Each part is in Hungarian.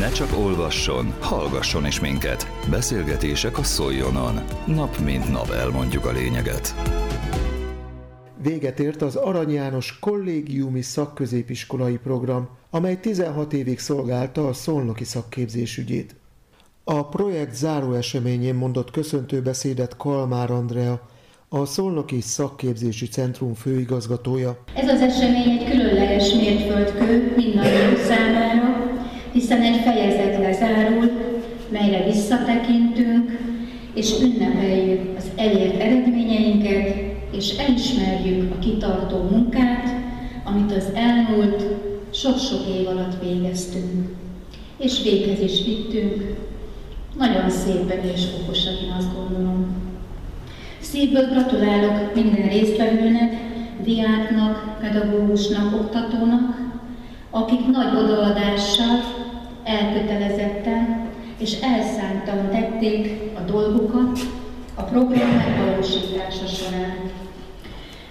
Ne csak olvasson, hallgasson is minket. Beszélgetések a Szoljonon. Nap mint nap elmondjuk a lényeget. Véget ért az Arany János kollégiumi szakközépiskolai program, amely 16 évig szolgálta a szolnoki szakképzés ügyét. A projekt záró eseményén mondott köszöntő beszédet Kalmár Andrea, a Szolnoki Szakképzési Centrum főigazgatója. Ez az esemény egy különleges mérföldkő mindannyiunk hiszen egy fejezet lezárul, melyre visszatekintünk, és ünnepeljük az elért eredményeinket, és elismerjük a kitartó munkát, amit az elmúlt sok-sok év alatt végeztünk, és véghez is vittünk, nagyon szépen és okosan, én azt gondolom. Szívből gratulálok minden résztvevőnek, diáknak, pedagógusnak, oktatónak, akik nagy odaadással, elkötelezetten és elszántan tették a dolgukat a program megvalósítása során.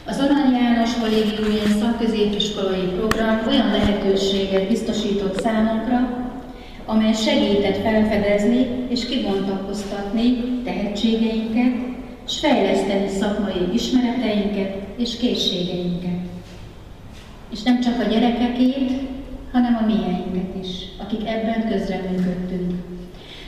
Az Arany János Kollégiumi Szakközépiskolai Program olyan lehetőséget biztosított számunkra, amely segített felfedezni és kibontakoztatni tehetségeinket, és fejleszteni szakmai ismereteinket és készségeinket. És nem csak a gyerekekét, hanem a mieinket is, akik ebben közreműködtünk.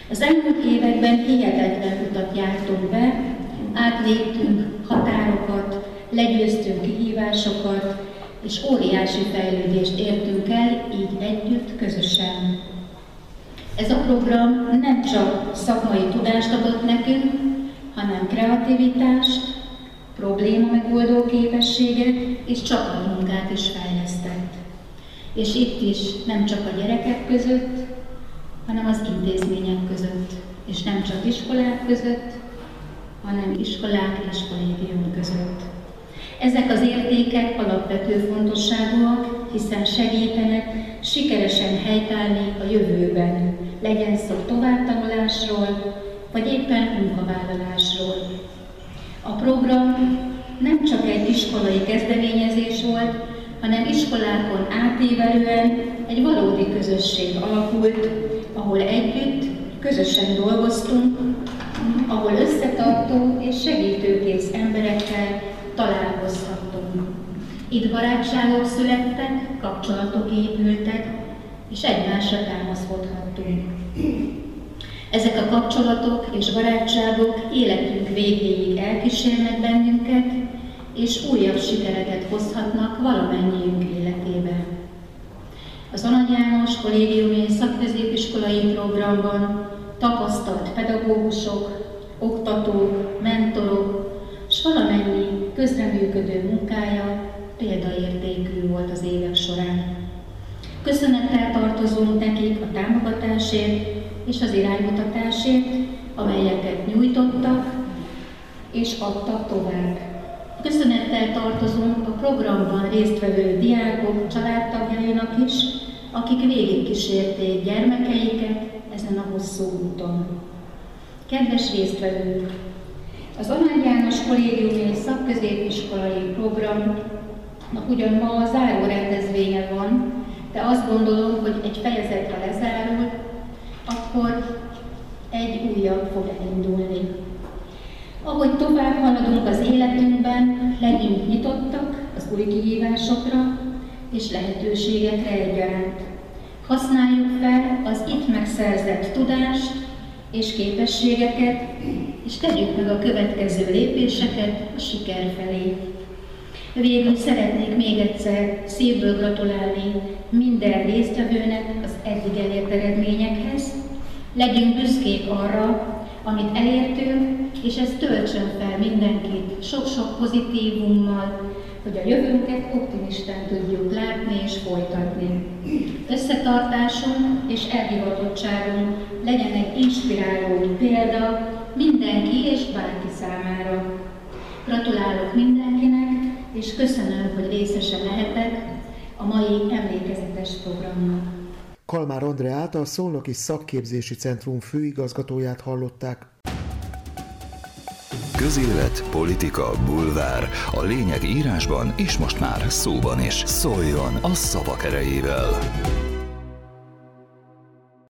Az elmúlt években hihetetlen utat jártunk be, átléptünk határokat, legyőztünk kihívásokat, és óriási fejlődést értünk el, így együtt, közösen. Ez a program nem csak szakmai tudást adott nekünk, hanem kreativitást, probléma megoldó képességet és csapatmunkát is fejlesztett. És itt is nem csak a gyerekek között, hanem az intézmények között, és nem csak iskolák között, hanem iskolák és kollégium között. Ezek az értékek alapvető fontosságúak, hiszen segítenek sikeresen helytállni a jövőben, legyen szó továbbtanulásról, vagy éppen munkavállalásról. A program nem csak egy iskolai kezdeményezés volt, hanem iskolákon átívelően egy valódi közösség alakult, ahol együtt, közösen dolgoztunk, ahol összetartó és segítőkész emberekkel találkozhattunk. Itt barátságok születtek, kapcsolatok épültek, és egymásra támaszkodhattunk. Ezek a kapcsolatok és barátságok életünk végéig elkísérnek bennünket, és újabb sikereket hozhatnak valamennyiünk életében. Az Arany János Kollégiumi Szakközépiskolai Programban tapasztalt pedagógusok, oktatók, mentorok, s valamennyi közreműködő munkája példaértékű volt az évek során. Köszönettel tartozunk nekik a támogatásért és az iránymutatásért, amelyeket nyújtottak és adtak tovább. Köszönettel tartozunk a programban résztvevő diákok családtagjainak is, akik végigkísérték gyermekeiket ezen a hosszú úton. Kedves résztvevők! Az Anán János Kollégiumi Szakközépiskolai Programnak ugyan ma a záró rendezvénye van, de azt gondolom, hogy egy fejezetre lezárul, akkor egy újabb fog elindulni. Ahogy tovább haladunk az életünkben, legyünk nyitottak az új kihívásokra és lehetőségekre egyaránt. Használjuk fel az itt megszerzett tudást és képességeket, és tegyük meg a következő lépéseket a siker felé. Végül szeretnék még egyszer szívből gratulálni minden résztvevőnek az eddig elért eredményekhez. Legyünk büszkék arra, amit elértünk, és ez töltsön fel mindenkit sok-sok pozitívummal, hogy a jövőnket optimistán tudjuk látni és folytatni. Összetartásunk és elhivatottságunk legyen egy inspiráló példa mindenki és bárki számára. Gratulálok mindenkinek, és köszönöm, hogy részese lehetek a mai emlékezetes programnak. Kalmár Andreát, a Szolnoki Szakképzési Centrum főigazgatóját hallották. Közélet, politika, bulvár. A lényeg írásban és most már szóban is. Szóljon a szavak erejével!